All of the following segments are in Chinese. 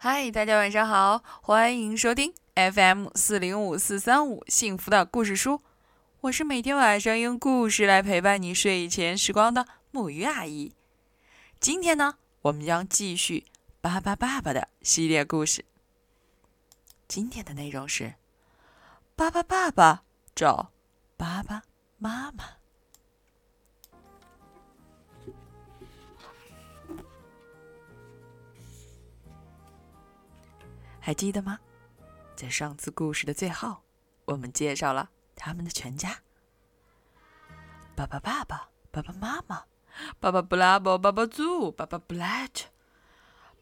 嗨，大家晚上好，欢迎收听 FM 四零五四三五幸福的故事书。我是每天晚上用故事来陪伴你睡前时光的木鱼阿姨。今天呢，我们将继续《巴巴爸爸》的系列故事。今天的内容是：巴巴爸爸找巴巴妈妈。还记得吗？在上次故事的最后，我们介绍了他们的全家：爸爸、爸爸、爸爸妈妈、爸爸布拉伯、爸爸猪、爸爸布莱特、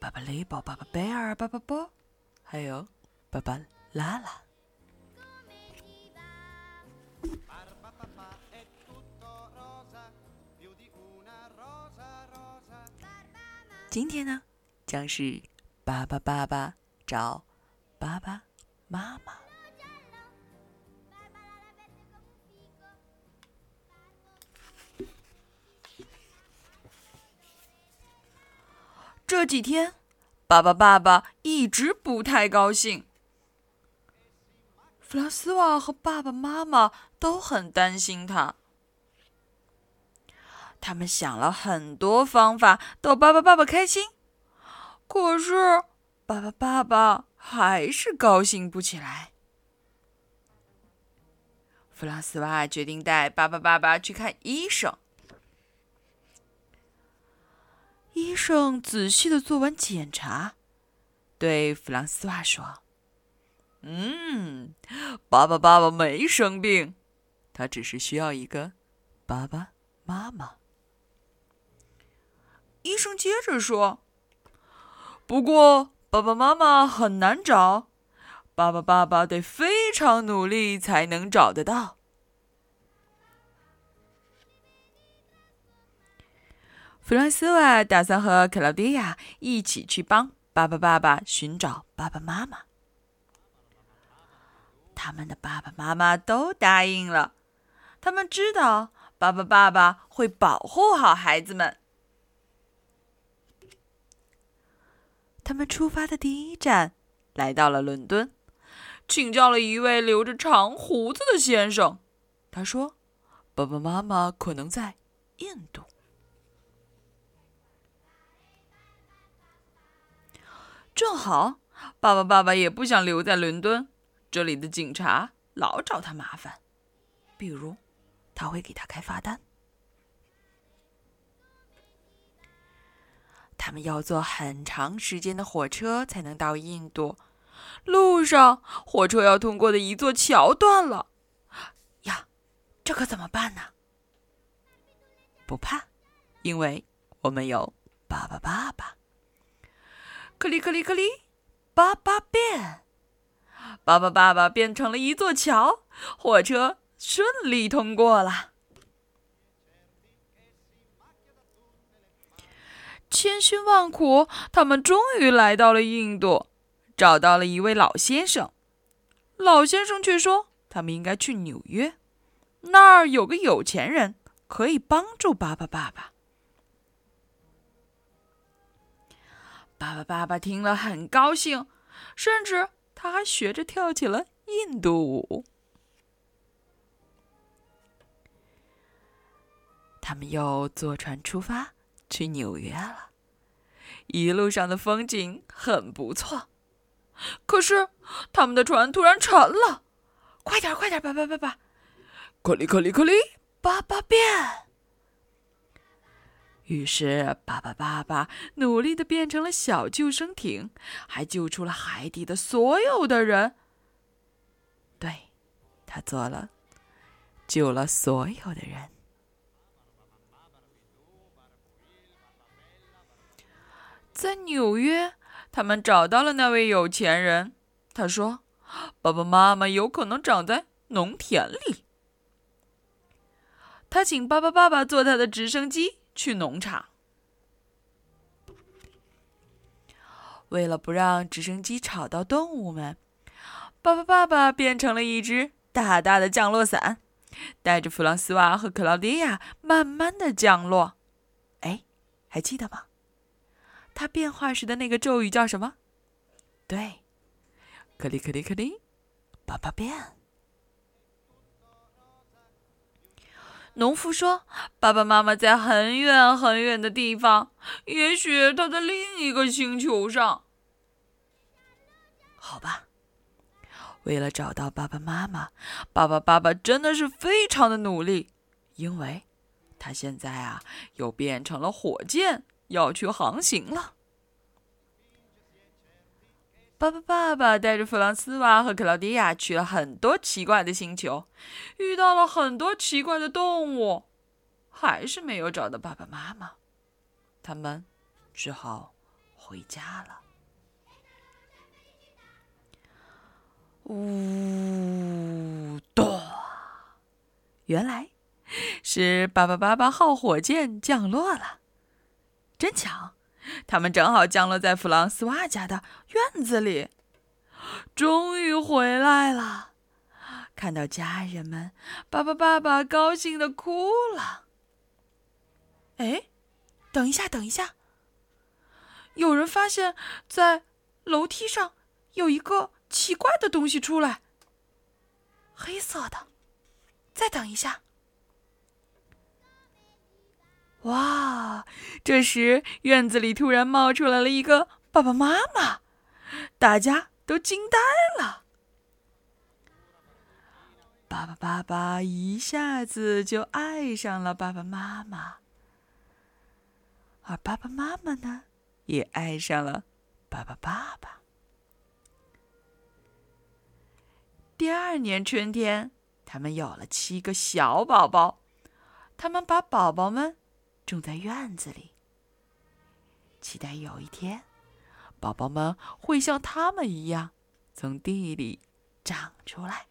爸爸雷宝、爸爸贝尔、爸爸波，还有爸爸拉拉。今天呢，将是爸爸、爸爸。找爸爸妈妈。这几天，爸爸爸爸一直不太高兴。弗拉斯瓦和爸爸妈妈都很担心他。他们想了很多方法逗爸爸爸爸开心，可是。爸爸，爸爸还是高兴不起来。弗朗斯瓦决定带爸爸、爸爸去看医生。医生仔细的做完检查，对弗朗斯瓦说：“嗯，爸爸，爸爸没生病，他只是需要一个爸爸妈妈。”医生接着说：“不过。”爸爸妈妈很难找，爸爸爸爸得非常努力才能找得到。弗兰斯瓦打算和克劳迪亚一起去帮爸爸爸爸寻找爸爸妈妈。他们的爸爸妈妈都答应了，他们知道爸爸爸爸会保护好孩子们。他们出发的第一站来到了伦敦，请教了一位留着长胡子的先生。他说：“爸爸妈妈可能在印度。”正好，爸爸爸爸也不想留在伦敦，这里的警察老找他麻烦，比如他会给他开罚单。他们要坐很长时间的火车才能到印度，路上火车要通过的一座桥断了，呀，这可怎么办呢？不怕，因为我们有爸爸爸爸。克里克里克里，爸爸变，爸爸爸爸变成了一座桥，火车顺利通过了。千辛万苦，他们终于来到了印度，找到了一位老先生。老先生却说，他们应该去纽约，那儿有个有钱人可以帮助巴巴爸爸。巴巴爸爸听了很高兴，甚至他还学着跳起了印度舞。他们又坐船出发。去纽约了，一路上的风景很不错。可是他们的船突然沉了，快点，快点，爸爸，爸爸，克里克里克里，爸爸变。于是，爸爸爸爸努力的变成了小救生艇，还救出了海底的所有的人。对，他做了，救了所有的人。在纽约，他们找到了那位有钱人。他说：“爸爸妈妈有可能长在农田里。”他请爸爸爸爸坐他的直升机去农场。为了不让直升机吵到动物们，爸爸爸爸变成了一只大大的降落伞，带着弗朗斯瓦和克劳迪亚慢慢的降落。哎，还记得吗？他变化时的那个咒语叫什么？对，克里克里克里，爸爸变。农夫说：“爸爸妈妈在很远很远的地方，也许他在另一个星球上。”好吧，为了找到爸爸妈妈，爸爸爸爸真的是非常的努力，因为他现在啊又变成了火箭，要去航行了。爸爸爸爸带着弗朗斯瓦和克劳迪亚去了很多奇怪的星球，遇到了很多奇怪的动物，还是没有找到爸爸妈妈，他们只好回家了。呜，咚！原来是爸爸爸爸号火箭降落了，真巧，他们正好降落在弗朗斯瓦家的院子里。终于回来了，看到家人们，爸爸爸爸高兴的哭了。哎，等一下，等一下！有人发现，在楼梯上有一个。奇怪的东西出来，黑色的。再等一下，哇！这时院子里突然冒出来了一个爸爸妈妈，大家都惊呆了。爸爸爸爸一下子就爱上了爸爸妈妈，而爸爸妈妈呢，也爱上了爸爸爸爸。第二年春天，他们有了七个小宝宝。他们把宝宝们种在院子里，期待有一天，宝宝们会像他们一样从地里长出来。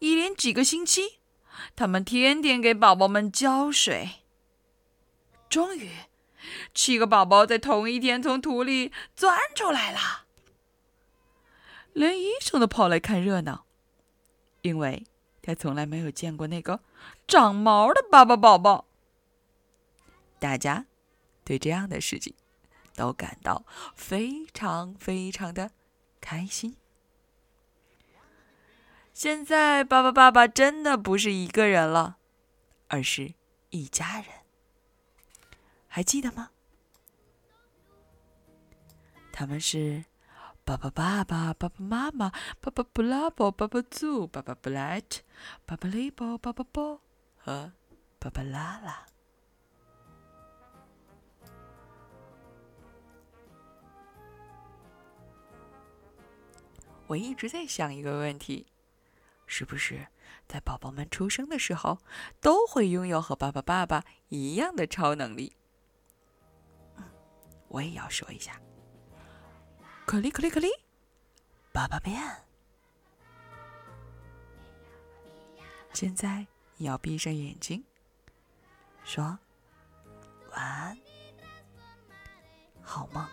一连几个星期，他们天天给宝宝们浇水。终于，七个宝宝在同一天从土里钻出来了。连医生都跑来看热闹，因为他从来没有见过那个长毛的爸爸宝宝。大家对这样的事情都感到非常非常的开心。现在，爸爸爸爸真的不是一个人了，而是一家人。还记得吗？他们是。爸爸、爸爸、爸爸妈妈、爸爸布拉伯、爸爸祖、爸爸布莱特、爸爸利伯、爸爸波和爸爸拉拉。我一直在想一个问题：是不是在宝宝们出生的时候都会拥有和爸爸、爸爸一样的超能力？我也要说一下。可里可里可里，爸爸变。现在你要闭上眼睛，说晚安，好梦。